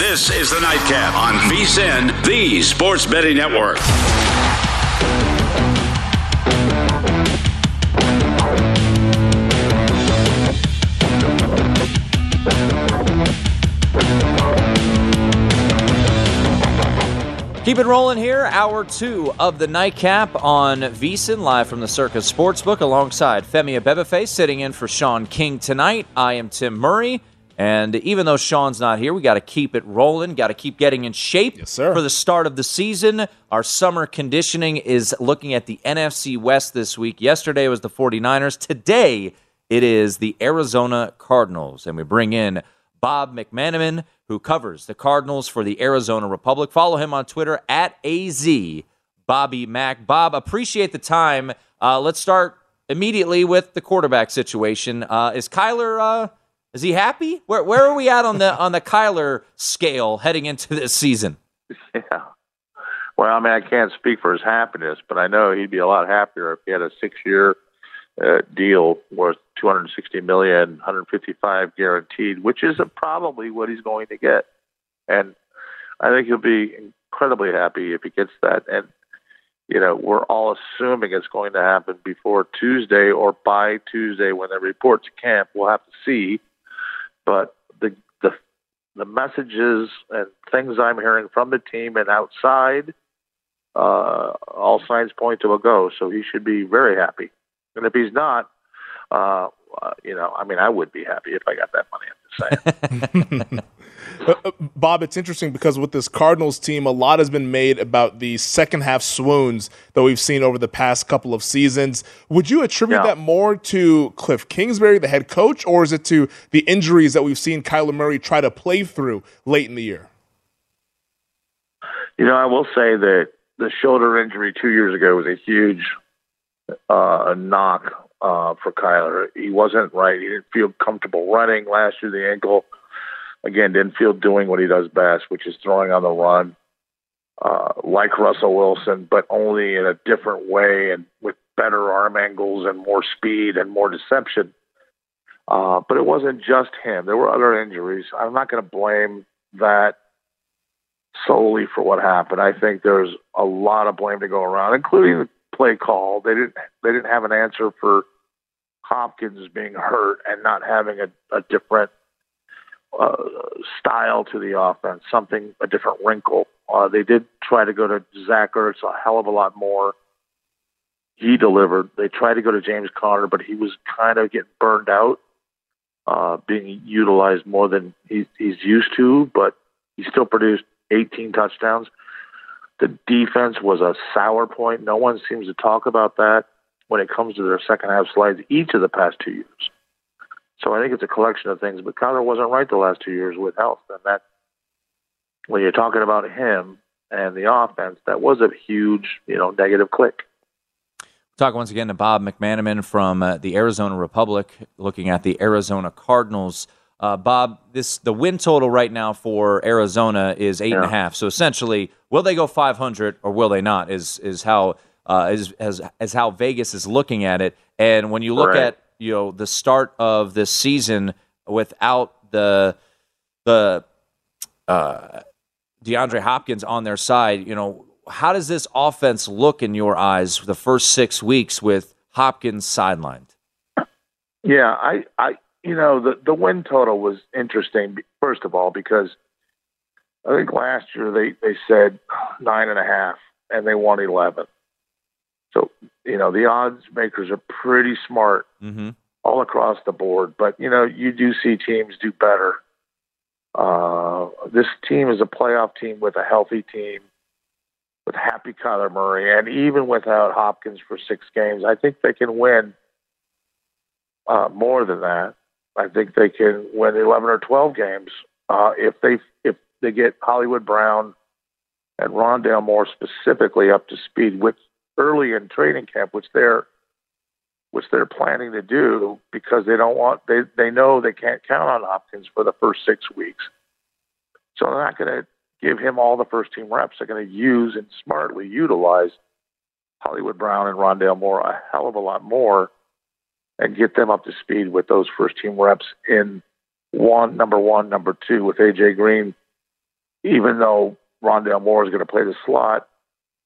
This is the Nightcap on VSIN, the Sports Betting Network. Keep it rolling here. Hour two of the nightcap on VSIN, live from the Circa Sportsbook, alongside Femi Abebefe, sitting in for Sean King tonight. I am Tim Murray. And even though Sean's not here, we got to keep it rolling, got to keep getting in shape Yes, for the start of the season. Our summer conditioning is looking at the NFC West this week. Yesterday was the 49ers. Today it is the Arizona Cardinals. And we bring in Bob McManaman, who covers the Cardinals for the Arizona Republic. Follow him on Twitter at AZ Bobby Mack. Bob, appreciate the time. Uh, let's start immediately with the quarterback situation. Uh, is Kyler uh, is he happy? Where where are we at on the on the Kyler scale heading into this season? Yeah. Well, I mean, I can't speak for his happiness, but I know he'd be a lot happier if he had a six-year uh, deal worth 260 million, 155 guaranteed, which is probably what he's going to get. And I think he'll be incredibly happy if he gets that. And you know, we're all assuming it's going to happen before Tuesday or by Tuesday when they report to camp. We'll have to see. But the the the messages and things I'm hearing from the team and outside, uh, all signs point to a go. So he should be very happy. And if he's not, uh, uh, you know, I mean, I would be happy if I got that money. I'm just saying. Uh, uh, Bob, it's interesting because with this Cardinals team, a lot has been made about the second half swoons that we've seen over the past couple of seasons. Would you attribute Yeah. that more to Cliff Kingsbury, the head coach, or is it to the injuries that we've seen Kyler Murray try to play through late in the year? You know, I will say that the shoulder injury two years ago was a huge uh, knock uh, for Kyler. He wasn't right. He didn't feel comfortable running last year. The ankle, again, didn't feel doing what he does best, which is throwing on the run, uh, like Russell Wilson, but only in a different way and with better arm angles and more speed and more deception. Uh, but it wasn't just him. There were other injuries. I'm not going to blame that solely for what happened. I think there's a lot of blame to go around, including the play call. They didn't they didn't have an answer for Hopkins being hurt and not having a, a different uh, style to the offense, something a different wrinkle. Uh, they did try to go to Zach Ertz a hell of a lot more. He delivered. They tried to go to James Conner, but he was kind of getting burned out, uh, being utilized more than he's, he's used to. But he still produced 18 touchdowns. The defense was a sour point. No one seems to talk about that when it comes to their second half slides each of the past two years. So I think it's a collection of things. But Conner wasn't right the last two years with health, and that when you're talking about him and the offense, that was a huge, you know, negative click. Talk once again to Bob McManaman from uh, the Arizona Republic, looking at the Arizona Cardinals. Uh, Bob, this the win total right now for Arizona is eight and a half. So essentially, will they go 500 or will they not? Is is how uh, is as as how Vegas is looking at it. And when you look Right. at you know the start of this season without the the uh, DeAndre Hopkins on their side, you know, how does this offense look in your eyes the first six weeks with Hopkins sidelined? Yeah, I, I, you know, the the win total was interesting. First of all, because I think last year they they said nine and a half, and they won eleven. So you know the odds makers are pretty smart Mm-hmm. all across the board. But you know you do see teams do better. Uh, this team is a playoff team with a healthy team, with happy Kyler Murray, and even without Hopkins for six games, I think they can win uh, more than that. I think they can win eleven or twelve games uh, if they if they get Hollywood Brown and Rondale Moore specifically up to speed with early in training camp, which they're which they're planning to do because they don't want they they know they can't count on Hopkins for the first six weeks. So they're not going to give him all the first team reps. They're going to use and smartly utilize Hollywood Brown and Rondale Moore a hell of a lot more and get them up to speed with those first team reps in one, number one, number two with AJ Green. Even though Rondale Moore is going to play the slot,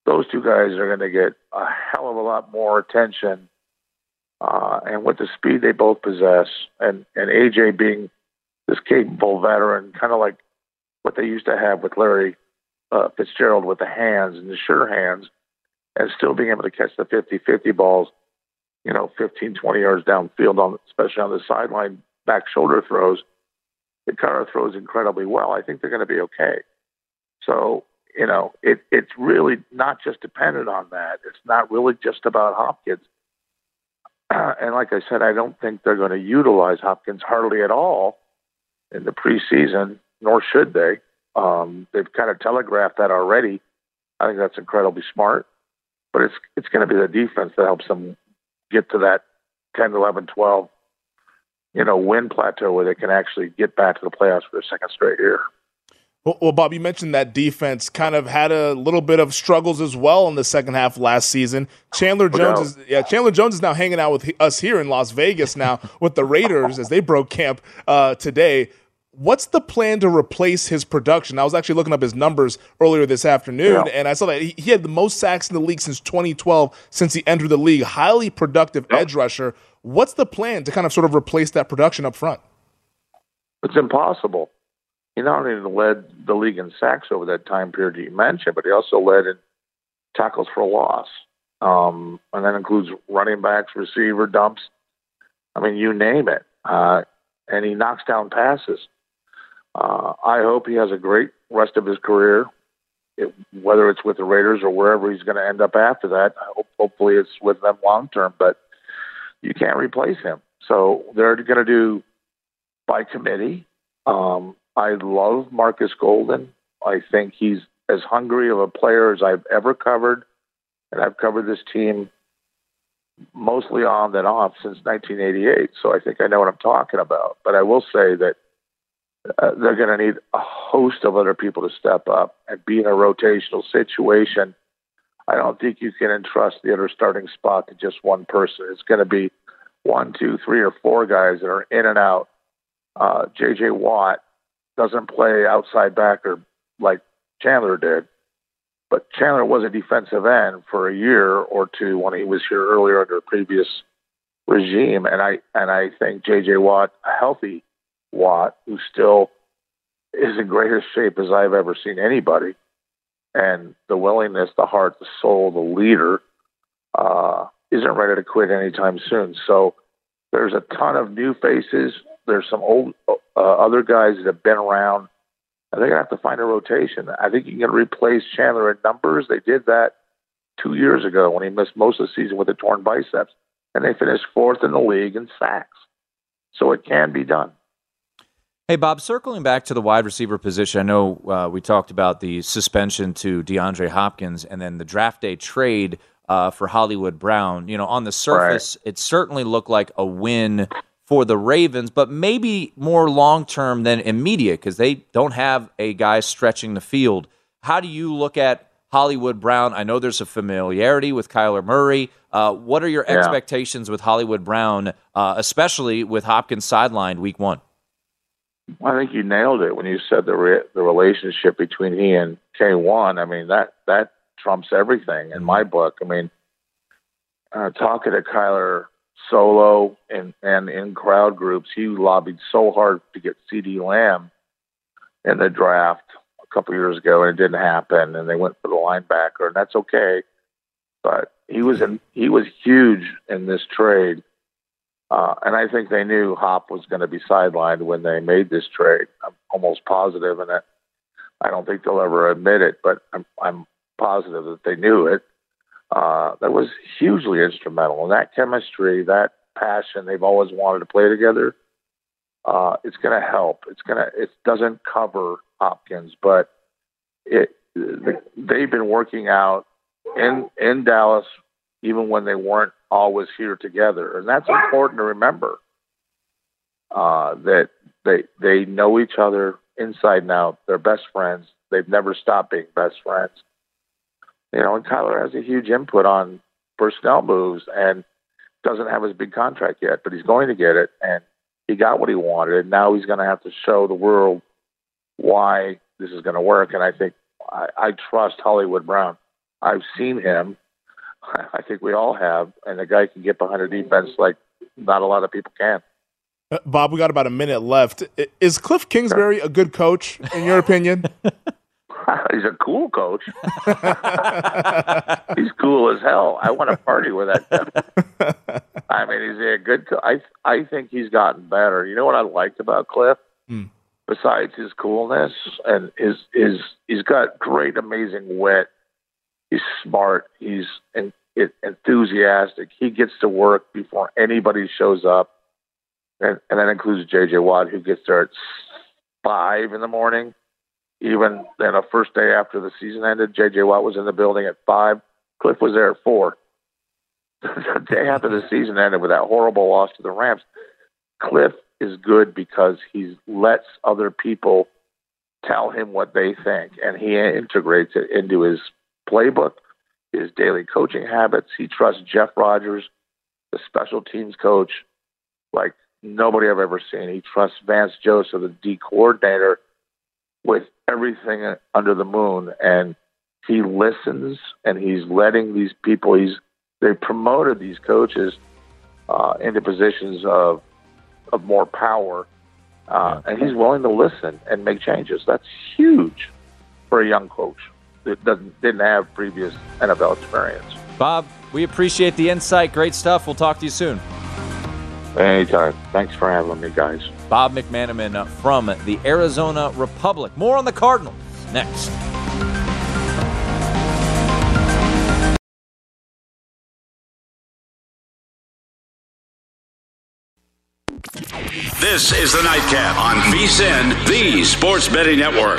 those two guys are going to get a hell of a lot more attention. Uh, and with the speed they both possess, and, and AJ being this capable veteran, kind of like what they used to have with Larry uh, Fitzgerald with the hands and the sure hands, and still being able to catch the 50 50 balls, you know, 15, 20 yards downfield, on, especially on the sideline back shoulder throws. The Kyler throws incredibly well. I think they're going to be okay. So, you know, it, it's really not just dependent on that. It's not really just about Hopkins. and like I said, I don't think they're going to utilize Hopkins hardly at all in the preseason, nor should they. Um, they've kind of telegraphed that already. I think that's incredibly smart. But it's it's going to be the defense that helps them get to that 10, 11, 12, you know, win plateau where they can actually get back to the playoffs for the second straight year. Well, Bob, you mentioned that defense kind of had a little bit of struggles as well in the second half last season. Chandler Jones is yeah, Chandler Jones is now hanging out with us here in Las Vegas now with the Raiders as they broke camp uh, today. What's the plan to replace his production? I was actually looking up his numbers earlier this afternoon, Yeah. and I saw that he, he had the most sacks in the league since 2012, since he entered the league. Highly productive edge rusher. What's the plan to kind of sort of replace that production up front? It's impossible. He not only led the league in sacks over that time period you mentioned, but he also led in tackles for loss. Um, and that includes running backs, receiver, dumps. I mean, you name it. Uh, and he knocks down passes. Uh, I hope he has a great rest of his career, it, whether it's with the Raiders or wherever he's going to end up after that. Hope, hopefully, it's with them long term, but you can't replace him. So they're going to do by committee. Um, I love Marcus Golden. I think he's as hungry of a player as I've ever covered, and I've covered this team mostly on and off since 1988. So I think I know what I'm talking about. But I will say that uh, they're going to need a host of other people to step up and be in a rotational situation. I don't think you can entrust the other starting spot to just one person. It's going to be one, two, three, or four guys that are in and out. Uh, J.J. Watt doesn't play outside backer like Chandler did, but Chandler was a defensive end for a year or two when he was here earlier under a previous regime, and I and I think J.J. Watt, a healthy Watt, who still is in greatest shape as I've ever seen anybody, and the willingness, the heart, the soul, the leader, uh, isn't ready to quit anytime soon. So there's a ton of new faces. There's some old uh, other guys that have been around. And they're gonna have to find a rotation. I think you can replace Chandler in numbers. They did that two years ago when he missed most of the season with a torn biceps, and they finished fourth in the league in sacks. So it can be done. Hey, Bob, circling back to the wide receiver position, I know uh, we talked about the suspension to DeAndre Hopkins and then the draft day trade uh, for Hollywood Brown. You know, on the surface, it certainly looked like a win for the Ravens, but maybe more long term than immediate because they don't have a guy stretching the field. How do you look at Hollywood Brown? I know there's a familiarity with Kyler Murray. Uh, what are your Yeah. expectations with Hollywood Brown, uh, especially with Hopkins sidelined week one? I think you nailed it when you said the re- the relationship between he and K1. I mean that that trumps everything in my book. I mean, uh, talking to Kyler solo and, and in crowd groups. He lobbied so hard to get CeeDee Lamb in the draft a couple years ago, and it didn't happen. And they went for the linebacker, and that's okay. But he was in, he was huge in this trade, uh, and I think they knew Hop was going to be sidelined when they made this trade. I'm almost positive, and I don't think they'll ever admit it, but I'm, I'm positive that they knew it. Uh, that was hugely instrumental in that chemistry, that passion. They've always wanted to play together. Uh, it's going to help. It's going to. It doesn't cover Hopkins, but it. They've been working out in in Dallas, even when they weren't always here together, and that's important to remember. Uh, that they they know each other inside and out. They're best friends. They've never stopped being best friends. You know, and Kyler has a huge input on personnel moves and doesn't have his big contract yet, but he's going to get it. And he got what he wanted. And now he's going to have to show the world why this is going to work. And I think I, I trust Hollywood Brown. I've seen him. I think we all have. And the guy can get behind a defense like not a lot of people can. Uh, Bob, we got about a minute left. Is Cliff Kingsbury a good coach, in your opinion? He's a cool coach. he's cool as hell. I want to party with that guy. I mean, he's a good. Co- I I think he's gotten better. You know what I liked about Cliff? Hmm. Besides his coolness and his his he's got great, amazing wit. He's smart. He's en- enthusiastic. He gets to work before anybody shows up, and, and that includes J.J. Watt, who gets there at five in the morning even then, a first day after the season ended, J.J. Watt was in the building at five. Cliff was there at four. the day after the season ended with that horrible loss to the Rams, Cliff is good because he lets other people tell him what they think, and he integrates it into his playbook, his daily coaching habits. He trusts Jeff Rodgers, the special teams coach, like nobody I've ever seen. He trusts Vance Joseph, the D coordinator, with everything under the moon and he listens and he's letting these people he's they promoted these coaches uh, into positions of of more power uh, and he's willing to listen and make changes. That's huge for a young coach that doesn't didn't have previous NFL experience. Bob we appreciate the insight. Great stuff. We'll talk to you soon. Anytime. Thanks for having me guys Bob McManaman from the Arizona Republic. More on the Cardinals next. This is the Nightcap on VSIN, the Sports Betting Network.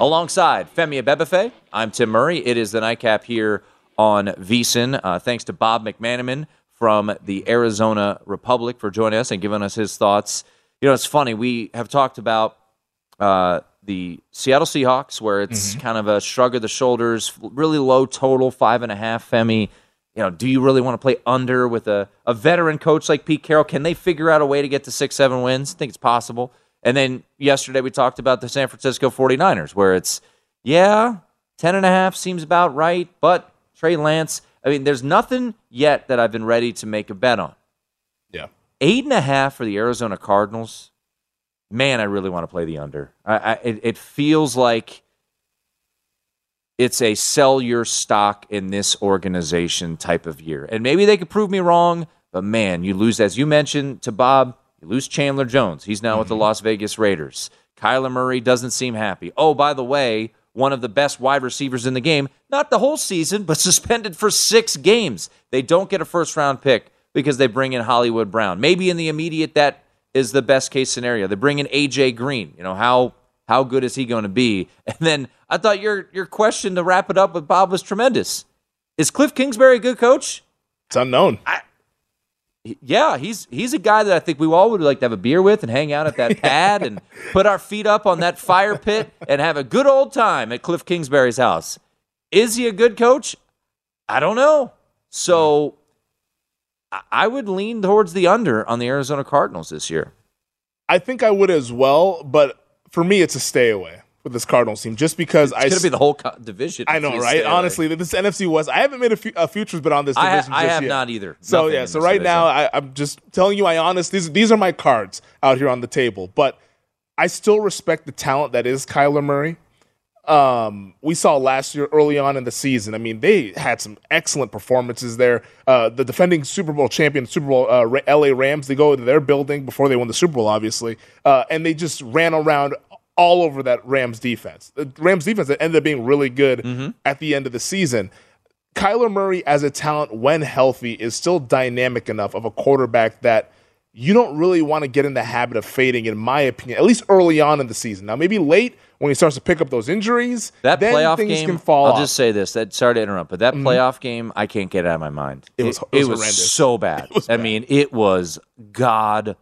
Alongside Femi Abebefe, I'm Tim Murray. It is the nightcap here on VSIN. Uh, thanks to Bob McManaman from the Arizona Republic, for joining us and giving us his thoughts. You know, it's funny. We have talked about uh, the Seattle Seahawks, where it's Mm-hmm. kind of a shrug of the shoulders, really low total, five and a half Femi. You know, do you really want to play under with a, a veteran coach like Pete Carroll? Can they figure out a way to get to six, seven wins? I think it's possible. And then yesterday we talked about the San Francisco 49ers, where it's, yeah, 10 and a half seems about right, but Trey Lance, I mean, there's nothing yet that I've been ready to make a bet on. Yeah. Eight and a half for the Arizona Cardinals. Man, I really want to play the under. I, I, it, it feels like it's a sell your stock in this organization type of year. And maybe they could prove me wrong, but man, you lose, as you mentioned to Bob, you lose Chandler Jones. He's now with the mm-hmm. Las Vegas Raiders. Kyler Murray doesn't seem happy. Oh, by the way, one of the best wide receivers in the game, not the whole season, but suspended for six games. They don't get a first round pick because they bring in Hollywood Brown. Maybe in the immediate, that is the best case scenario. They bring in AJ Green. You know, how how good is he going to be? And then I thought your your question to wrap it up with Bob was tremendous. Is Cliff Kingsbury a good coach? It's unknown. Yeah, he's he's a guy that I think we all would like to have a beer with and hang out at that pad and put our feet up on that fire pit and have a good old time at Cliff Kingsbury's house. Is he a good coach? I don't know. So I- I would lean towards the under on the Arizona Cardinals this year. I think I would as well, but for me, it's a stay away with this Cardinals team, just because I. It's going to be the whole co- division. I know, right? Honestly, this NFC West. I haven't made a, fu- a futures bet on this I ha- I just have yet. not either. So Nothing yeah, so right division. now I, I'm just telling you, I honest these these are my cards out here on the table, but I still respect the talent that is Kyler Murray. Um, we saw last year early on in the season. I mean, they had some excellent performances there. Uh, the defending Super Bowl champion, Super Bowl uh, LA Rams, they go to their building before they won the Super Bowl, obviously, uh, and they just ran around all over that Rams defense. The Rams defense that ended up being really good mm-hmm. at the end of the season. Kyler Murray as a talent when healthy is still dynamic enough of a quarterback that you don't really want to get in the habit of fading, in my opinion, at least early on in the season. Now, maybe late when he starts to pick up those injuries, That playoff game, can fall I'll off. just say this. That sorry to interrupt, but that mm-hmm. playoff game, I can't get it out of my mind. It was- it, it was was so bad. was I mean, it was god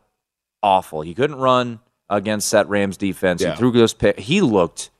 awful. He couldn't run against that Rams defense. Yeah. He threw those pick. He looked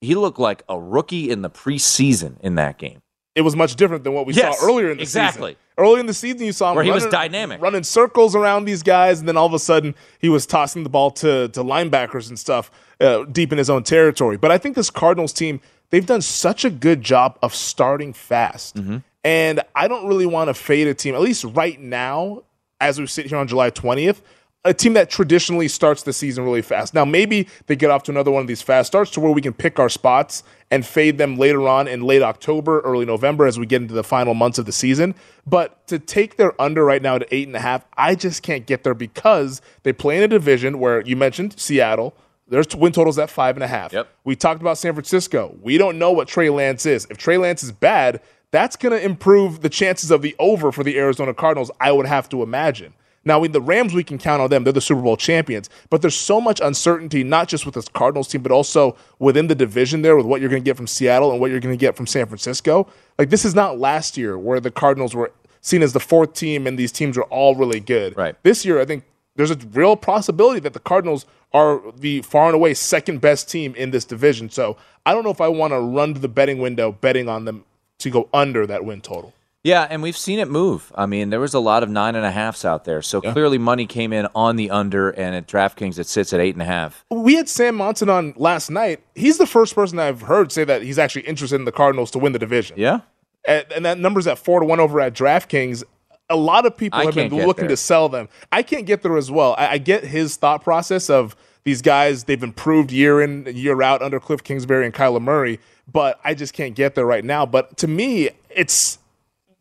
he looked like a rookie in the preseason in that game. it was much different than what we Yes, saw earlier in the season. exactly. season. Early in the season, you saw him Where he was dynamic. running circles around these guys, and then all of a sudden he was tossing the ball to to linebackers and stuff uh, deep in his own territory. But I think this Cardinals team they've done such a good job of starting fast, Mm-hmm. and I don't really want to fade a team at least right now as we sit here on July twentieth. A team that traditionally starts the season really fast. Now, maybe they get off to another one of these fast starts to where we can pick our spots and fade them later on in late October, early November as we get into the final months of the season. But to take their under right now to eight and a half, I just can't get there because they play in a division where you mentioned Seattle. There's win totals at five and a half. Yep. We talked about San Francisco. We don't know what Trey Lance is. If Trey Lance is bad, that's going to improve the chances of the over for the Arizona Cardinals, I would have to imagine. Now, with the Rams, we can count on them. They're the Super Bowl champions. But there's so much uncertainty, not just with this Cardinals team, but also within the division there with what you're going to get from Seattle and what you're going to get from San Francisco. Like, this is not last year where the Cardinals were seen as the fourth team and these teams are all really good. Right. This year, I think there's a real possibility that the Cardinals are the far and away second best team in this division. So I don't know if I want to run to the betting window betting on them to go under that win total. Yeah, and we've seen it move. I mean, there was a lot of nine and a halfs out there. So clearly money came in on the under and at DraftKings it sits at eight and a half. We had Sam Monson on last night. He's the first person I've heard say that he's actually interested in the Cardinals to win the division. Yeah? and, and that number's at four to one over at DraftKings. A lot of people I have been looking there. to sell them. I can't get there as well. I, I get his thought process of these guys. They've improved year in year out under Cliff Kingsbury and Kyler Murray, but I just can't get there right now. But to me, it's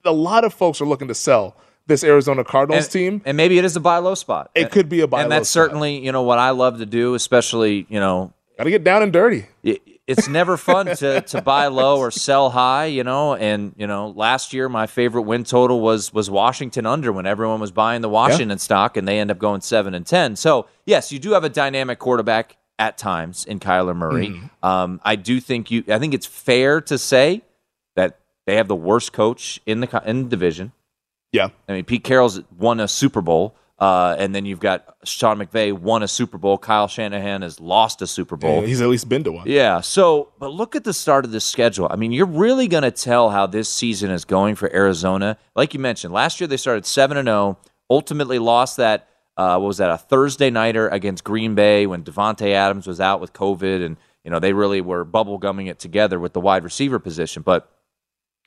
a lot of folks are looking to sell this Arizona Cardinals and, team. And maybe it is a buy low spot. It could be a buy And low And that's spot. certainly, you know, what I love to do, especially, you know, Got to get down and dirty. it, it's never fun to, to buy low or sell high, you know. And you know, last year my favorite win total was was Washington under when everyone was buying the Washington stock, and they end up going seven and ten. So yes, you do have a dynamic quarterback at times in Kyler Murray. Mm-hmm. Um, I do think you. I think it's fair to say that they have the worst coach in the in the division. Yeah. I mean, Pete Carroll's won a Super Bowl. Uh, and then you've got Sean McVay won a Super Bowl. Kyle Shanahan has lost a Super Bowl. Yeah, he's at least been to one. Yeah. So, but look at the start of this schedule. I mean, you're really going to tell how this season is going for Arizona. Like you mentioned, last year they started seven and zero. Ultimately, lost that. Uh, what was that? A Thursday nighter against Green Bay when Davante Adams was out with COVID, and you know they really were bubble gumming it together with the wide receiver position. But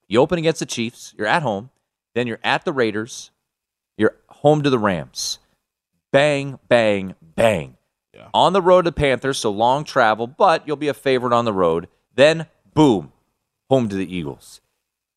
you open against the Chiefs. You're at home. Then you're at the Raiders. You're home to the Rams. Bang, bang, bang. Yeah. On the road to Panthers, so long travel, but you'll be a favorite on the road. Then, boom, home to the Eagles.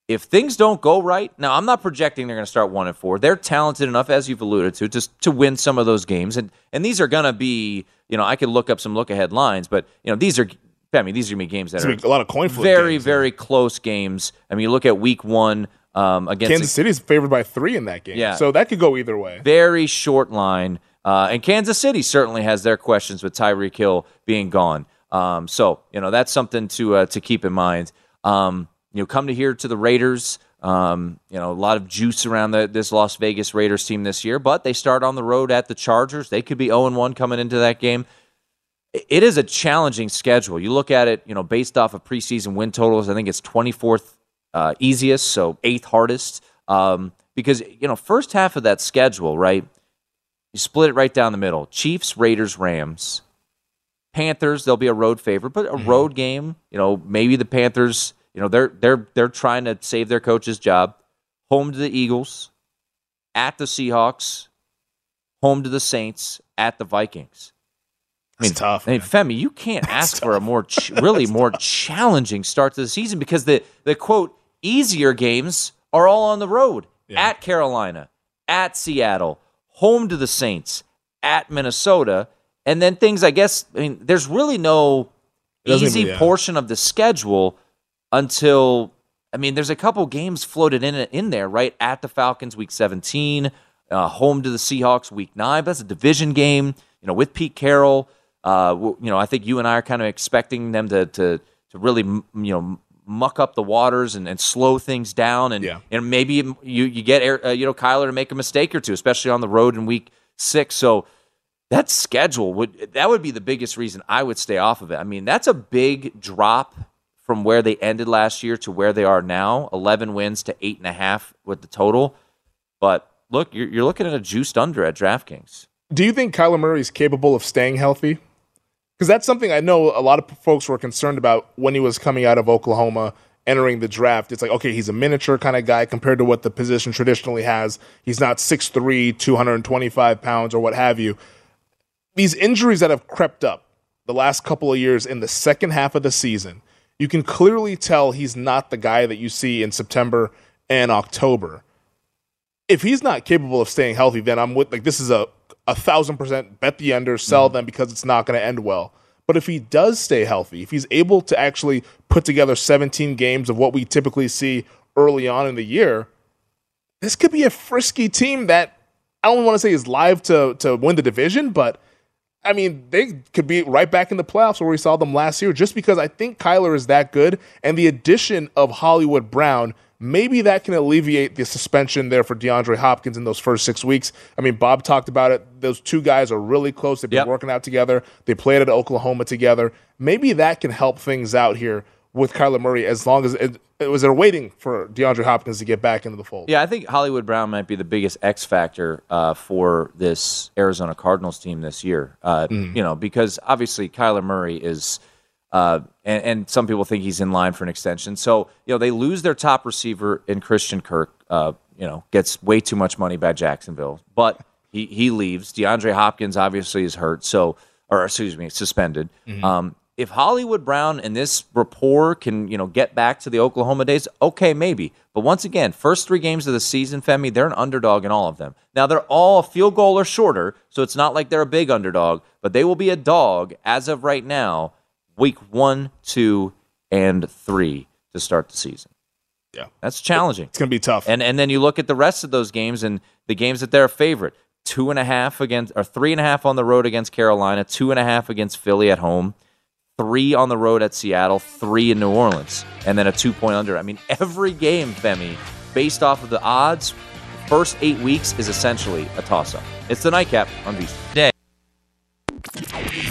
If things don't go right, now I'm not projecting they're going to start one and four. They're talented enough, as you've alluded to, just to win some of those games, and and these are going to be, you know, I could look up some look ahead lines, but you know, these are, I mean, these are going to be games that are a lot of coin flip. very, games. very close games. I mean, you look at Week One um, against Kansas City's favored by three in that game. Yeah. So that could go either way. very short line. Uh, and Kansas City certainly has their questions with Tyreek Hill being gone. Um, so you know that's something to uh, to keep in mind. Um, you know, come to here to the Raiders. Um, you know, a lot of juice around the, this Las Vegas Raiders team this year, but they start on the road at the Chargers. They could be 0 1 coming into that game. It is a challenging schedule. You look at it, you know, based off of preseason win totals. I think it's 24th uh, easiest, so eighth hardest. Um, because you know, first half of that schedule, right? You split it right down the middle. Chiefs, Raiders, Rams. Panthers, they'll be a road favorite, but a road game, you know, maybe the Panthers, you know, they're they're they're trying to save their coach's job. Home to the Eagles, at the Seahawks, home to the Saints, at the Vikings. I mean, It's tough, I mean, Femi, you can't ask for a more ch- really more challenging start to the season because the the quote easier games are all on the road at Carolina, at Seattle, home to the Saints, at Minnesota, and then things. I guess I mean, there's really no easy yeah. portion of the schedule until I mean, there's a couple games floated in in there, right? At the Falcons, week 17, uh, home to the Seahawks, week nine. But that's a division game, you know, with Pete Carroll. Uh, you know, I think you and I are kind of expecting them to to to really, you know, muck up the waters and, and slow things down, and Yeah. and maybe you you get uh, you know Kyler to make a mistake or two, especially on the road in week six. So that schedule would that would be the biggest reason I would stay off of it. I mean, that's a big drop from where they ended last year to where they are now. Eleven wins to eight and a half with the total. But look, you're, you're looking at a juiced under at DraftKings. Do you think Kyler Murray is capable of staying healthy? Because that's something I know a lot of folks were concerned about when he was coming out of Oklahoma, entering the draft. It's like, okay, he's a miniature kind of guy compared to what the position traditionally has. He's not 6'3, 225 pounds, or what have you. These injuries that have crept up the last couple of years in the second half of the season, you can clearly tell he's not the guy that you see in September and October if he's not capable of staying healthy, then I'm with like this is a a thousand percent bet the under, sell mm-hmm. them because it's not going to end well. But if he does stay healthy, if he's able to actually put together 17 games of what we typically see early on in the year, this could be a frisky team that I don't want to say is live to to win the division, but I mean, they could be right back in the playoffs where we saw them last year just because I think Kyler is that good. And the addition of Hollywood Brown, maybe that can alleviate the suspension there for DeAndre Hopkins in those first six weeks. I mean, Bob talked about it. Those two guys are really close. They've been Yep. working out together, they played at Oklahoma together. Maybe that can help things out here with Kyler Murray as long as it, it was they're waiting for DeAndre Hopkins to get back into the fold. Yeah, I think Hollywood Brown might be the biggest X factor uh, for this Arizona Cardinals team this year. Uh, You know, because obviously Kyler Murray is, uh, and, and some people think he's in line for an extension. So you know, they lose their top receiver in Christian Kirk. Uh, you know, gets way too much money by Jacksonville, but he he leaves. DeAndre Hopkins obviously is hurt, so or excuse me, suspended. Um, if Hollywood Brown and this rapport can, you know, get back to the Oklahoma days, okay, maybe. But once again, first three games of the season, Femi, they're an underdog in all of them. Now they're all a field goal or shorter, so it's not like they're a big underdog, but they will be a dog as of right now, week one, two, and three to start the season. Yeah. That's challenging. It's going to be tough. And and then you look at the rest of those games and the games that they're a favorite. Two and a half against or three and a half on the road against Carolina, two and a half against Philly at home, three on the road at Seattle, three in New Orleans, and then a two point under. I mean, every game, Femi, based off of the odds, first eight weeks is essentially a toss up. It's the nightcap on VSIN. Day.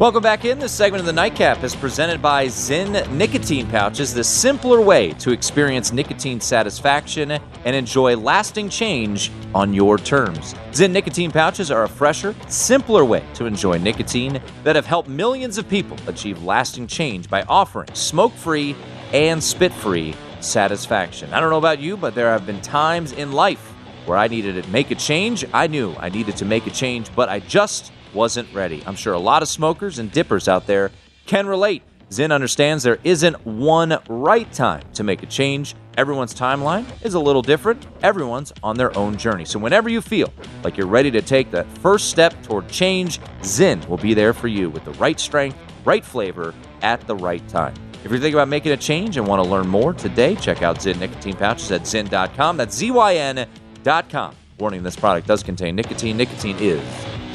Welcome back in. This segment of the Nightcap is presented by Zyn Nicotine Pouches, the simpler way to experience nicotine satisfaction and enjoy lasting change on your terms. Zyn Nicotine Pouches are a fresher, simpler way to enjoy nicotine that have helped millions of people achieve lasting change by offering smoke free and spit free satisfaction. I don't know about you, but there have been times in life where I needed to make a change. I knew I needed to make a change, but I just wasn't ready. I'm sure a lot of smokers and dippers out there can relate. Zyn understands there isn't one right time to make a change. Everyone's timeline is a little different. Everyone's on their own journey. So, whenever you feel like you're ready to take that first step toward change, Zyn will be there for you with the right strength, right flavor at the right time. If you're thinking about making a change and want to learn more today, check out Zyn nicotine pouches at zyn.com. That's Z Y N.com. Warning this product does contain nicotine. Nicotine is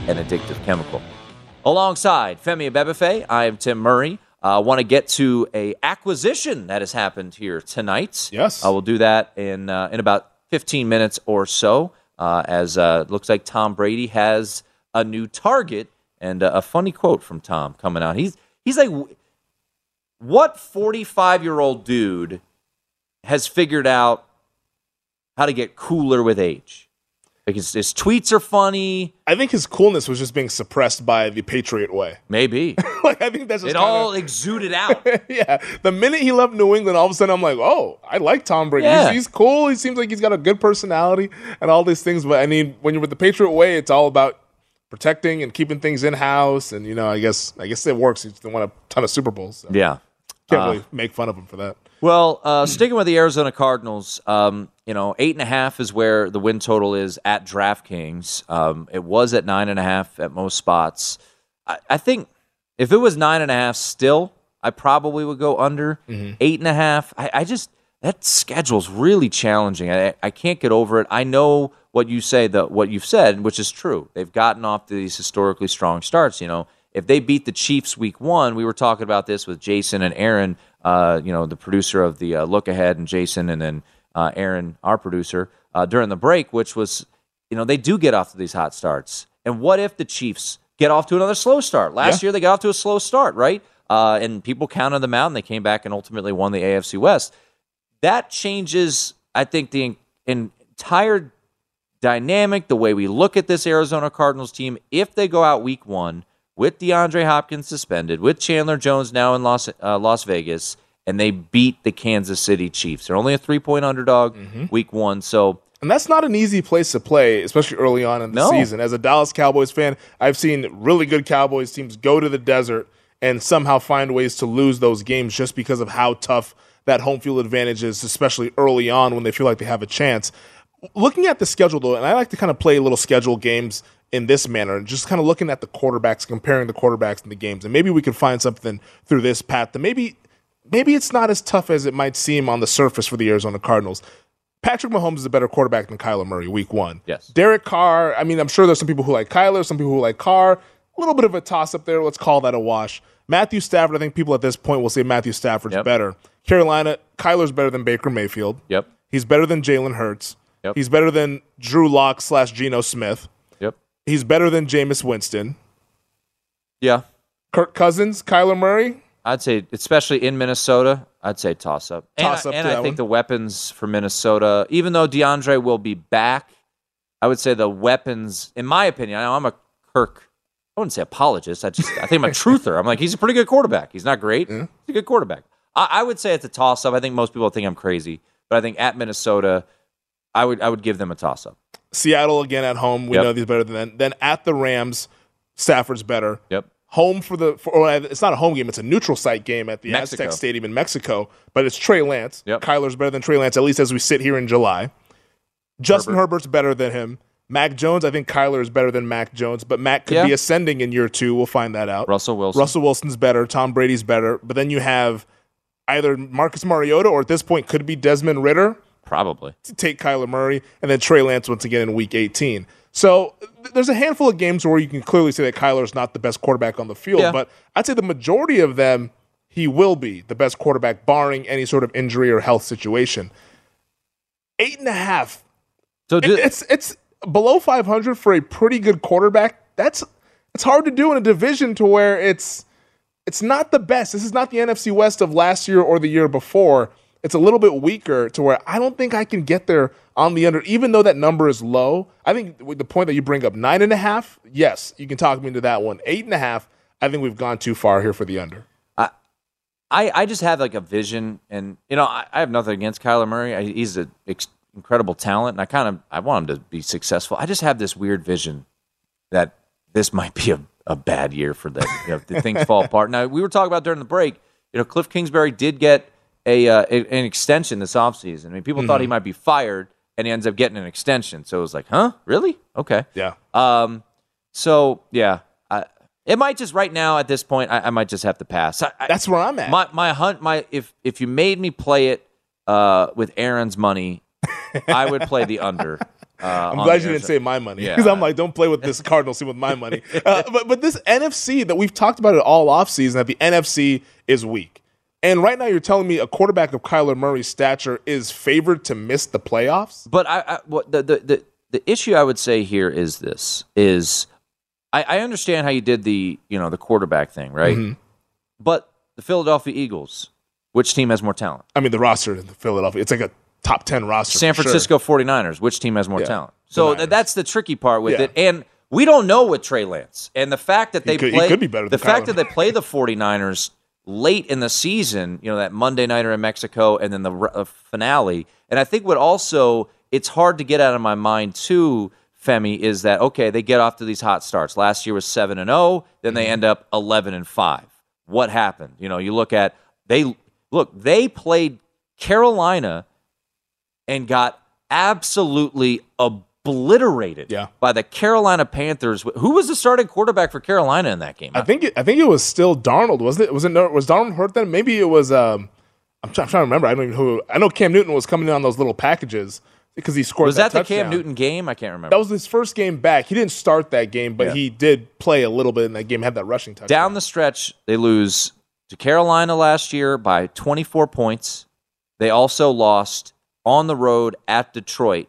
an addictive chemical. Alongside Femi Abebefe, I am Tim Murray. I uh, want to get to a acquisition that has happened here tonight. Yes. I will do that in uh, in about 15 minutes or so. Uh, as uh, it looks like Tom Brady has a new target, and uh, a funny quote from Tom coming out. He's he's like, "What 45 year old dude has figured out how to get cooler with age?" Like his, his tweets are funny. I think his coolness was just being suppressed by the Patriot way. Maybe. like I think that's just it kinda, all exuded out. yeah. The minute he left New England, all of a sudden I'm like, oh, I like Tom Brady. Yeah. He's, he's cool. He seems like he's got a good personality and all these things. But I mean, when you're with the Patriot way, it's all about protecting and keeping things in house. And you know, I guess I guess it works. He's won a ton of Super Bowls. So yeah. can't Uh, really make fun of him for that. Well, uh, sticking with the Arizona Cardinals, um, you know, eight and a half is where the win total is at DraftKings. Um, it was at nine and a half at most spots. I, I think if it was nine and a half still, I probably would go under eight and a half. I, I just that schedule's really challenging. I, I can't get over it. I know what you say, the what you've said, which is true. They've gotten off to these historically strong starts. You know, if they beat the Chiefs week one, we were talking about this with Jason and Aaron. Uh, you know, the producer of the uh, Look Ahead, and Jason, and then uh, Aaron, our producer, uh, during the break, which was, you know, they do get off to these hot starts. And what if the Chiefs get off to another slow start? Last Yeah. year they got off to a slow start, right? Uh, and people counted them out, and they came back and ultimately won the AFC West. That changes, I think, the en- entire dynamic, the way we look at this Arizona Cardinals team. If they go out week one with DeAndre Hopkins suspended, with Chandler Jones now in Las uh, Las Vegas, and they beat the Kansas City Chiefs, they're only a three point underdog week one. So And that's not an easy place to play, especially early on in the No. season. As a Dallas Cowboys fan, I've seen really good Cowboys teams go to the desert and somehow find ways to lose those games just because of how tough that home field advantage is, especially early on when they feel like they have a chance. Looking at the schedule, though, and I like to kind of play little schedule games in this manner, and just kind of looking at the quarterbacks, comparing the quarterbacks in the games, and maybe we can find something through this path that maybe maybe it's not as tough as it might seem on the surface for the Arizona Cardinals. Patrick Mahomes is a better quarterback than Kyler Murray week one. Yes. Derek Carr, I mean, I'm sure there's some people who like Kyler, some people who like Carr. A little bit of a toss up there. Let's call that a wash. Matthew Stafford, I think people at this point will say Matthew Stafford's Yep. better. Carolina, Kyler's better than Baker Mayfield. Yep. He's better than Jalen Hurts. Yep. He's better than Drew Lock slash Geno Smith. Yep. He's better than Jameis Winston. Yeah. Kirk Cousins, Kyler Murray. I'd say, especially in Minnesota, I'd say toss up. And, Toss up and to I that think one. the weapons for Minnesota, even though DeAndre will be back, I would say the weapons, in my opinion, I know I'm a Kirk. I wouldn't say apologist. I just I think I'm a truther. I'm like he's a pretty good quarterback. He's not great. He's a good quarterback. I, I would say it's a toss up. I think most people think I'm crazy, but I think at Minnesota, I would I would give them a toss up. Seattle again at home. We Yep. know he's better than them. Then at the Rams, Stafford's better. Yep. Home for the for, or it's not a home game; it's a neutral site game at the Mexico. Aztec Stadium in Mexico. But it's Trey Lance. Yep. Kyler's better than Trey Lance, at least as we sit here in July. Justin Herbert. Herbert's better than him. Mac Jones, I think Kyler is better than Mac Jones, but Mac could Yeah. be ascending in year two. We'll find that out. Russell Wilson. Russell Wilson's better. Tom Brady's better. But then you have either Marcus Mariota or at this point could be Desmond Ridder. Probably. to take Kyler Murray, and then Trey Lance once again in Week 18. So th- there's a handful of games where you can clearly say that Kyler is not the best quarterback on the field, Yeah. but I'd say the majority of them, he will be the best quarterback, barring any sort of injury or health situation. Eight and a half. So It- it's it's below 500 for a pretty good quarterback. That's it's hard to do in a division to where it's it's not the best. This is not the NFC West of last year or the year before. It's a little bit weaker to where I don't think I can get there on the under, even though that number is low. I think with the point that you bring up, nine and a half, yes, you can talk me into that one. Eight and a half, I think we've gone too far here for the under. I, I just have like a vision, and you know, I, I have nothing against Kyler Murray. I, he's an ex- incredible talent, and I kind of I want him to be successful. I just have this weird vision that this might be a, a bad year for them. You know, things fall apart. Now we were talking about during the break. You know, Cliff Kingsbury did get a, uh, an extension this offseason. I mean, people thought he might be fired, and he ends up getting an extension. So it was like, huh, really? Okay. Yeah. Um, so yeah, I, it might just right now at this point, I, I might just have to pass. I, That's where I'm at. my my hunt my if if you made me play it uh, with Aaron's money, I would play the under. Uh, I'm glad you didn't say my money Yeah. because I'm like, don't play with this Cardinals team with my money. Uh, but but this NFC that we've talked about it all offseason that the NFC is weak, and right now you're telling me a quarterback of Kyler Murray's stature is favored to miss the playoffs. But I, I what the, the the the issue I would say here is this is I, I understand how you did the you know the quarterback thing right, Mm-hmm. but the Philadelphia Eagles, which team has more talent? I mean, the roster in the Philadelphia, it's like a top ten roster. San for sure. Francisco 49ers, which team has more Yeah, talent? So th- that's the tricky part with Yeah. it. And we don't know with Trey Lance. And the fact that they could- he play could be better the fact Kyler that they play the 49ers late in the season, you know, that Monday nighter in Mexico and then the uh, finale. And I think what also it's hard to get out of my mind too, Femi, is that okay, they get off to these hot starts. Last year was 7 and 0, then Mm-hmm. they end up 11 and 5. What happened? You know, you look at they look, they played Carolina and got absolutely obliterated Yeah. by the Carolina Panthers. Who was the starting quarterback for Carolina in that game? I think it, I think it was still Darnold, wasn't it? Was it was Darnold hurt then? Maybe it was. Um, I'm, try- I'm trying to remember. I don't even know who. I know Cam Newton was coming in on those little packages because he scored. was that, the touchdown. Cam Newton game? I can't remember. That was his first game back. He didn't start that game, but Yeah. he did play a little bit in that game. Had that rushing touchdown. Down the stretch, they lose to Carolina last year by 24 points. They also lost on the road at Detroit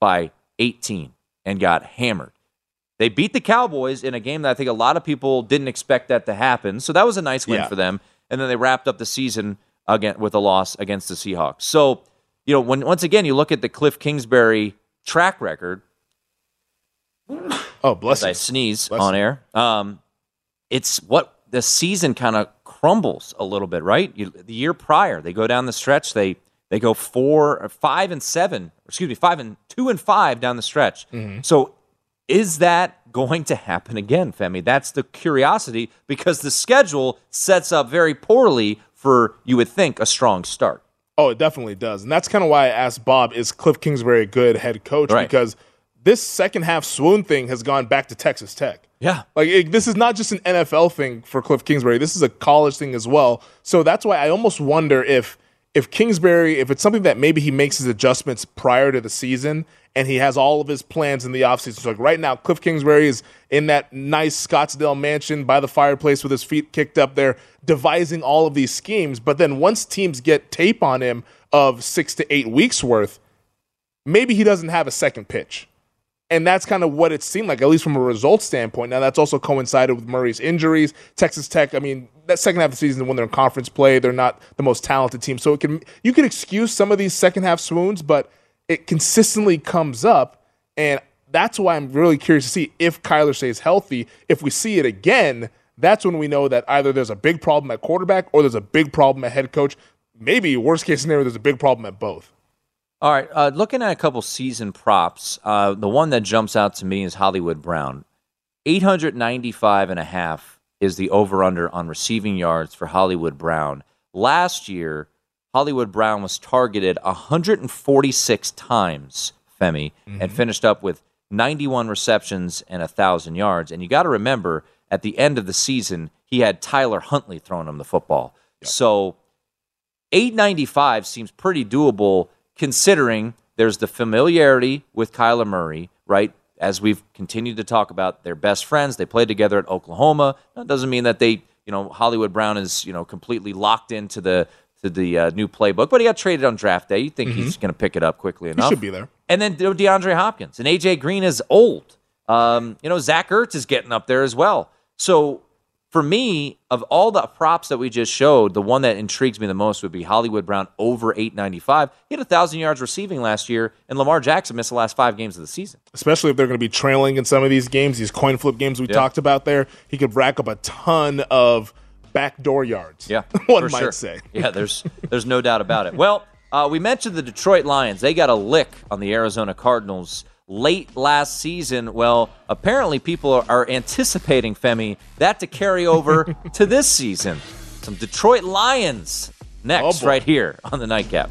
by 18 and got hammered. They beat the Cowboys in a game that I think a lot of people didn't expect that to happen. So that was a nice win Yeah. for them. And then they wrapped up the season again with a loss against the Seahawks. So, you know, when once again you look at the Cliff Kingsbury track record, oh, bless I sneeze Bless on air. Um, it's what the season kind of crumbles a little bit, right? You, the year prior, they go down the stretch. They they go four, or five and seven. Excuse me, five and two and five down the stretch. Mm-hmm. So, is that going to happen again, Femi? That's the curiosity because the schedule sets up very poorly for you would think a strong start. Oh, it definitely does, and that's kind of why I asked Bob: Is Cliff Kingsbury a good head coach? Right. Because this second half swoon thing has gone back to Texas Tech. Yeah. Like it, this is not just an NFL thing for Cliff Kingsbury. This is a college thing as well. So that's why I almost wonder if if Kingsbury, if it's something that maybe he makes his adjustments prior to the season and he has all of his plans in the offseason. So like right now, Cliff Kingsbury is in that nice Scottsdale mansion by the fireplace with his feet kicked up there, devising all of these schemes. But then once teams get tape on him of six to eight weeks worth, maybe he doesn't have a second pitch. And that's kind of what it seemed like, at least from a result standpoint. Now, that's also coincided with Murray's injuries. Texas Tech, I mean, that second half of the season when they're in conference play, they're not the most talented team. So it can you can excuse some of these second half swoons, but it consistently comes up. And that's why I'm really curious to see if Kyler stays healthy. If we see it again, that's when we know that either there's a big problem at quarterback or there's a big problem at head coach. Maybe worst case scenario, there's a big problem at both. All right, uh, looking at a couple season props, uh, the one that jumps out to me is Hollywood Brown. 895 and a half is the over under on receiving yards for Hollywood Brown. Last year, Hollywood Brown was targeted 146 times, Femi, and finished up with 91 receptions and 1,000 yards. And you got to remember, at the end of the season, he had Tyler Huntley throwing him the football. So 895 seems pretty doable considering there's the familiarity with Kyler Murray, right? As we've continued to talk about, they're best friends. They played together at Oklahoma. That doesn't mean that they, you know, Hollywood Brown is, you know, completely locked into the to the uh, new playbook. But he got traded on draft day. You think he's going to pick it up quickly enough? He should be there. And then DeAndre Hopkins and AJ Green is old. Um, you know, Zach Ertz is getting up there as well. So for me, of all the props that we just showed, the one that intrigues me the most would be Hollywood Brown over 895. He had a thousand yards receiving last year, and Lamar Jackson missed the last five games of the season. Especially if they're going to be trailing in some of these games, these coin flip games we Yeah. talked about there. He could rack up a ton of backdoor yards. Yeah, one for might sure. say. Yeah, there's there's no doubt about it. Well, uh, we mentioned the Detroit Lions. They got a lick on the Arizona Cardinals late last season. Well, apparently people are, are anticipating Femi that to carry over to this season. Some Detroit Lions next, Oh, right here on the nightcap.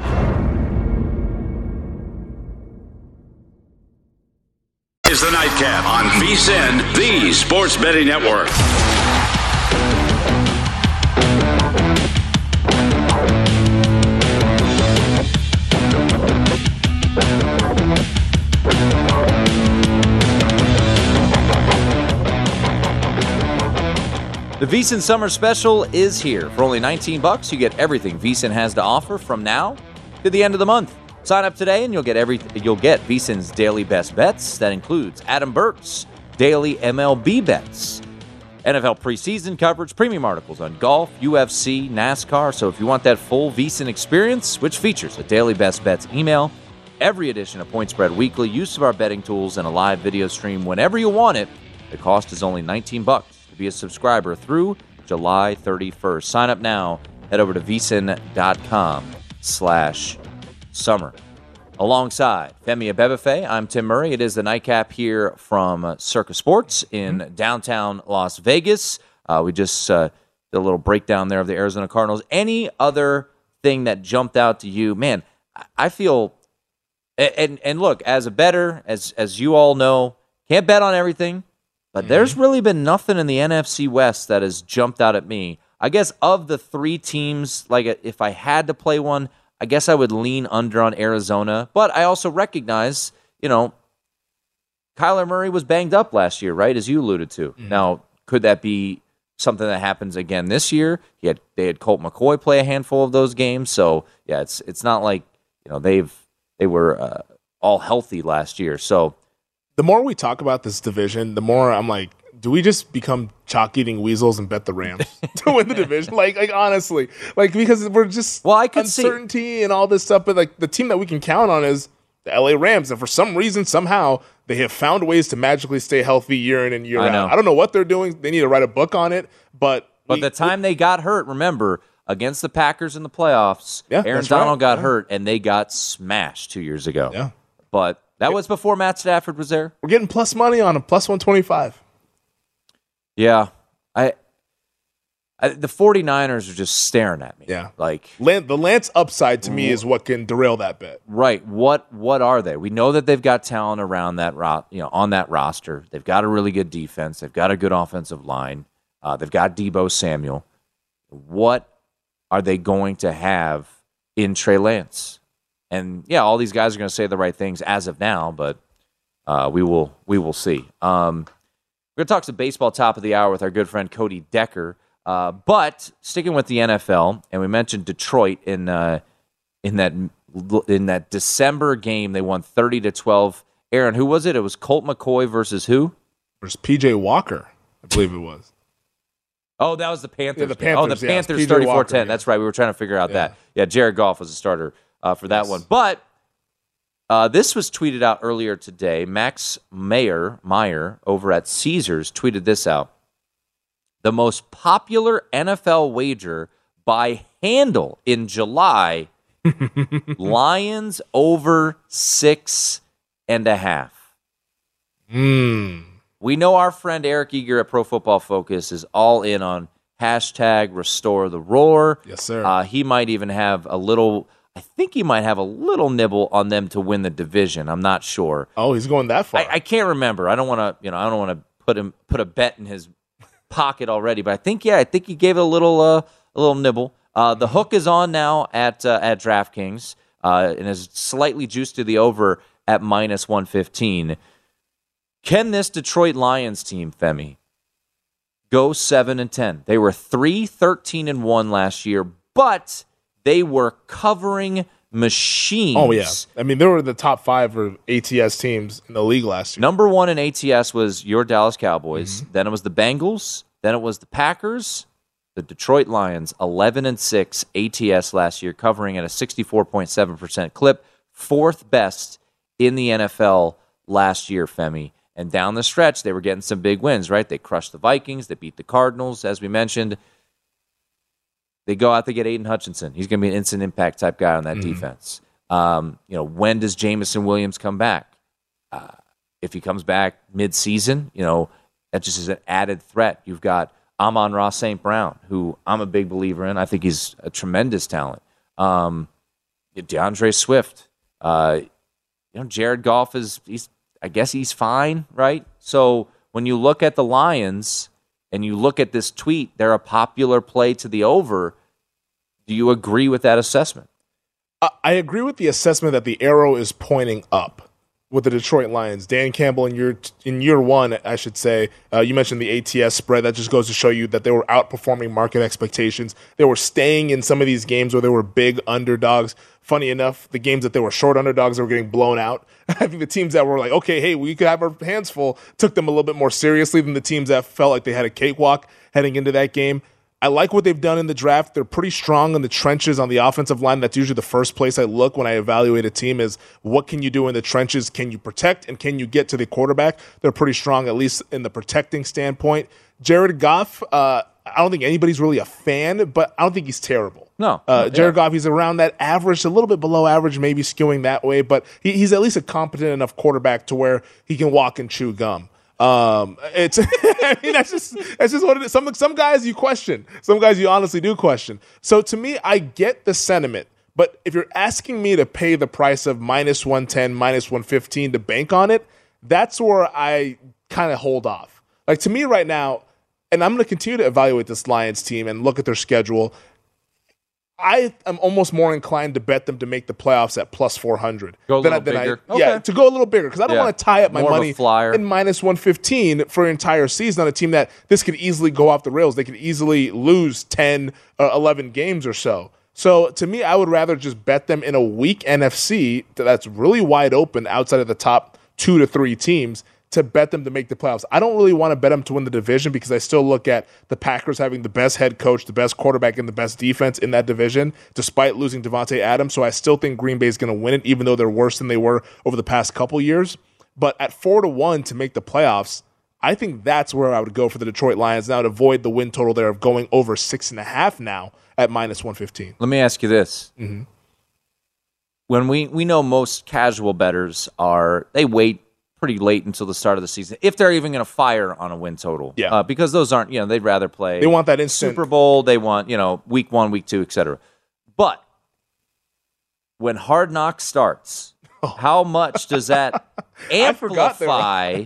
The nightcap on VSIN, the Sports Betting Network. The VSiN Summer Special is here. For only 19 bucks, you get everything VSiN has to offer from now to the end of the month. Sign up today and you'll get every you'll get VSiN's daily best bets. That includes Adam Burke's daily MLB bets, NFL preseason coverage, premium articles on golf, UFC, NASCAR. So if you want that full VSiN experience, which features a daily best bets email, every edition of Point Spread Weekly, use of our betting tools, and a live video stream whenever you want it, the cost is only 19 bucks to be a subscriber through July 31st. Sign up now. Head over to vsin.com slash summer. Alongside Femi Abebefe, I'm Tim Murray. It is the nightcap here from Circa Sports in downtown Las Vegas. Uh, we just uh, did a little breakdown there of the Arizona Cardinals. Any other thing that jumped out to you? Man, I- feel and and, and look, as a better, as as you all know, can't bet on everything, but there's really been nothing in the NFC West that has jumped out at me. I guess of the three teams, like if I had to play one, I guess I would lean under on Arizona. But I also recognize, you know, Kyler Murray was banged up last year, right? As you alluded to. Now, could that be something that happens again this year? He had they had Colt McCoy play a handful of those games, so yeah, it's it's not like you know they've they were uh, all healthy last year. So The more we talk about this division, the more I'm like, do we just become chalk eating weasels and bet the Rams to win the division? Like, like honestly, like because we're just Well, I could see- uncertainty and all this stuff, but like the team that we can count on is the LA Rams, and for some reason, somehow they have found ways to magically stay healthy year in and year I out. know. I don't know what they're doing. They need to write a book on it, but But we- the time they got hurt, remember, against the Packers in the playoffs, Yeah, Aaron that's right. Donald got Yeah. hurt and they got smashed two years ago. Yeah. But that was before Matt Stafford was there. we're getting plus money on them, plus one twenty five. Yeah. I, I the 49ers are just staring at me. Yeah. Like Lan- the Lance upside to me is what can derail that bet. right, what what are they? We know that they've got talent around that ro- you know, on that roster. They've got a really good defense. They've got a good offensive line. Uh, they've got Deebo Samuel. What are they going to have in Trey Lance? And yeah, all these guys are going to say the right things as of now, but uh, we will we will see. Um, we're going to talk some baseball top of the hour with our good friend Cody Decker. Uh, but sticking with the NFL, and we mentioned Detroit in uh, in that in that December game, they won thirty to twelve. Aaron, who was it? It was Colt McCoy versus who? Versus PJ Walker, I believe it was. Oh, that was the Panthers. Yeah, the game. oh, the Panthers, yeah, Panthers thirty four ten. That's right. We were trying to figure out Yeah. that. Yeah, Jared Goff was a starter uh, for that Yes. one. But uh, this was tweeted out earlier today. Max Mayer Meyer over at Caesars tweeted this out. The most popular NFL wager by handle in July: Lions over six and a half. Mm. We know our friend Eric Eager at Pro Football Focus is all in on hashtag restore the roar. Yes, sir. Uh, he might even have a little, I think he might have a little nibble on them to win the division. I'm not sure. Oh, he's going that far. I, I can't remember. I don't want to, you know, I don't want to put him put a bet in his pocket already. But I think, yeah, I think he gave it a little uh, a little nibble. Uh, the hook is on now at uh, at DraftKings uh, and is slightly juiced to the over at minus one fifteen. Can this Detroit Lions team, Femi, go 7 and 10? They were 3 13 and 1 last year, but they were covering machines. oh yeah, I mean they were the top five or ATS teams in the league last year. Number 1 in ATS was your Dallas Cowboys, Mm-hmm. then it was the Bengals, then it was the Packers, the Detroit Lions, 11 and 6 ATS last year, covering at a 64.7% clip, fourth best in the NFL last year, Femi. And down the stretch, they were getting some big wins, right? They crushed the Vikings, they beat the Cardinals, as we mentioned. They go out, they get Aidan Hutchinson. He's going to be an instant impact type guy on that defense. Um, you know, when does Jameson Williams come back? Uh, if he comes back mid-season, you know, that just is an added threat. You've got Amon-Ra St. Brown, who I'm a big believer in. I think he's a tremendous talent. Um, DeAndre Swift, uh, you know, Jared Goff is he's I guess he's fine, right? So when you look at the Lions and you look at this tweet, they're a popular play to the over. Do you agree with that assessment? I- agree with the assessment that the arrow is pointing up with the Detroit Lions. Dan Campbell in year in year one, I should say. Uh, you mentioned the ATS spread. That just goes to show you that they were outperforming market expectations. They were staying in some of these games where they were big underdogs. Funny enough, the games that they were short underdogs, they were getting blown out. I think the teams that were like, okay, hey, we could have our hands full, took them a little bit more seriously than the teams that felt like they had a cakewalk heading into that game. I like what they've done in the draft. They're pretty strong in the trenches on the offensive line. That's usually the first place I look when I evaluate a team is what can you do in the trenches? Can you protect and can you get to the quarterback? They're pretty strong, at least in the protecting standpoint. Jared Goff, uh, I don't think anybody's really a fan, but I don't think he's terrible. No. Uh, Yeah. Jared Goff, he's around that average, a little bit below average, maybe skewing that way, but he, he's at least a competent enough quarterback to where he can walk and chew gum. Um, it's I mean that's just that's just what it is. Some some guys you question, some guys you honestly do question. So to me, I get the sentiment, but if you're asking me to pay the price of minus one ten, minus one fifteen to bank on it, that's where I kind of hold off. Like to me right now, and I'm going to continue to evaluate this Lions team and look at their schedule. I am almost more inclined to bet them to make the playoffs at plus 400. Go a than I- little I- bigger. Yeah, Okay. to go a little bigger because I don't Yeah. want to tie up my More money flyer. in minus 115 for an entire season on a team that this could easily go off the rails. They could easily lose 10 or 11 games or so. So to me, I would rather just bet them in a weak NFC that's really wide open outside of the top two to three teams to bet them to make the playoffs. I don't really want to bet them to win the division because I still look at the Packers having the best head coach, the best quarterback, and the best defense in that division, despite losing Davante Adams. So I still think Green Bay is going to win it, even though they're worse than they were over the past couple years. But at four to one to make the playoffs, I think that's where I would go for the Detroit Lions now to avoid the win total there of going over six and a half now at minus 115. Let me ask you this. Mm-hmm. When we, we know most casual betters are, they wait pretty late until the start of the season, if they're even going to fire on a win total. Yeah. Uh, because those aren't, you know, they'd rather play. They want that instant. Super Bowl. They want, you know, week one, week two, etc. But when Hard Knock starts, how much does that Oh. I forgot they were on amplify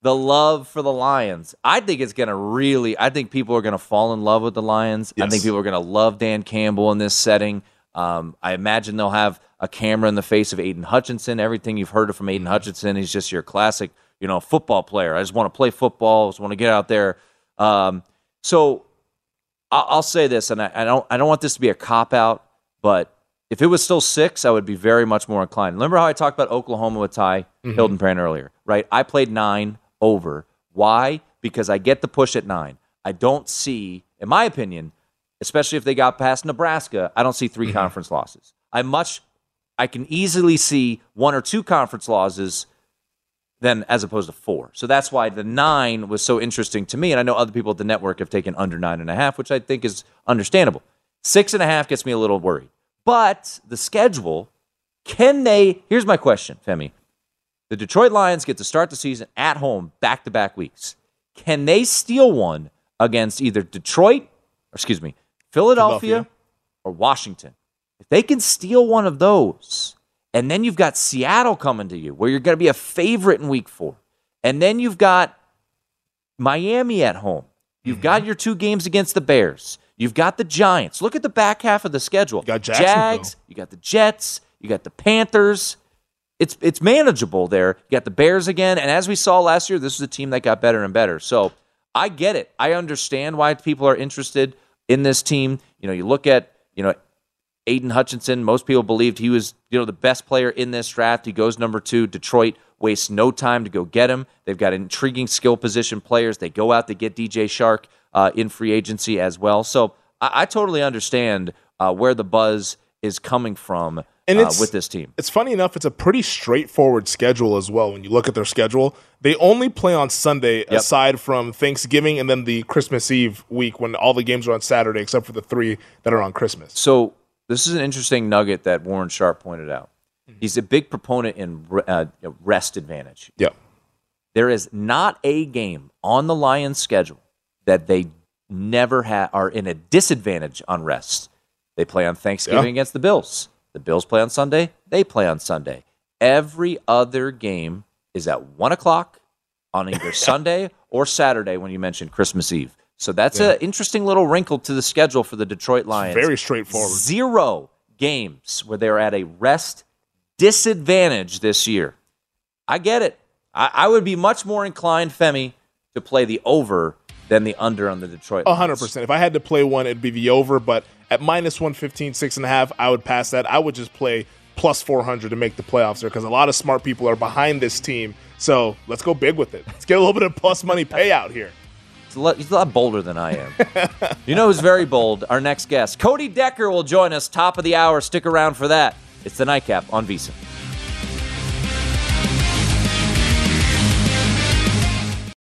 the love for the Lions? I think it's going to really, I think people are going to fall in love with the Lions. I think people are going to love Dan Campbell in this setting. Um, I imagine they'll have a camera in the face of Aidan Hutchinson. Everything you've heard of from Aidan Hutchinson, he's just your classic, you know, football player. I just want to play football. I just want to get out there. Um, so I'll, I'll, say this, and I, I don't, I don't want this to be a cop out, but if it was still six, I would be very much more inclined. Remember how I talked about Oklahoma with Ty mm-hmm. Hildenbrand earlier, right? I played nine over. Why? Because I get the push at nine. I don't see, in my opinion, especially if they got past Nebraska, I don't see 3 mm-hmm. conference losses. I much I can easily see one or two conference losses than as opposed to four. So that's why the nine was so interesting to me. And I know other people at the network have taken under nine and a half, which I think is understandable. Six and a half gets me a little worried. But the schedule, can they? Here's my question, Femi. The Detroit Lions get to start the season at home back to back weeks. Can they steal one against either Detroit, or excuse me, Philadelphia, Philadelphia, or Washington. If they can steal one of those, and then you've got Seattle coming to you, where you're going to be a favorite in week four, and then you've got Miami at home. You've mm-hmm. got your two games against the Bears. You've got the Giants. Look at the back half of the schedule. You got Jags. You got the Jets. You got the Panthers. It's it's manageable there. You got the Bears again, and as we saw last year, this is a team that got better and better. So I get it. I understand why people are interested in this team. You know, you look at, you know, Aidan Hutchinson, most people believed he was, you know, the best player in this draft. He goes number two. Detroit wastes no time to go get him. They've got intriguing skill position players. They go out, they get DJ Chark uh, in free agency as well. So I, I totally understand uh, where the buzz is coming from and uh, with this team. It's funny enough, it's a pretty straightforward schedule as well. When you look at their schedule, they only play on Sunday yep. aside from Thanksgiving and then the Christmas Eve week when all the games are on Saturday, except for the three that are on Christmas. So this is an interesting nugget that Warren Sharp pointed out. Mm-hmm. He's a big proponent in uh, rest advantage. Yeah. There is not a game on the Lions schedule that they never ha- are in a disadvantage on rest. They play on Thanksgiving yeah. against the Bills. The Bills play on Sunday. They play on Sunday. Every other game is at one o'clock on either Sunday or Saturday when you mentioned Christmas Eve. So that's yeah. an interesting little wrinkle to the schedule for the Detroit Lions. Very straightforward. Zero games where they're at a rest disadvantage this year. I get it. I, I would be much more inclined, Femi, to play the over than the under on the Detroit. hundred percent. If I had to play one, it'd be the over. But at minus 115, six and a half, I would pass that. I would just play plus 400 to make the playoffs there because a lot of smart people are behind this team. So let's go big with it. Let's get a little bit of plus money payout here. He's a, lot, he's a lot bolder than I am. you know who's very bold? Our next guest, Cody Decker, will join us top of the hour. Stick around for that. It's the nightcap on VSIN.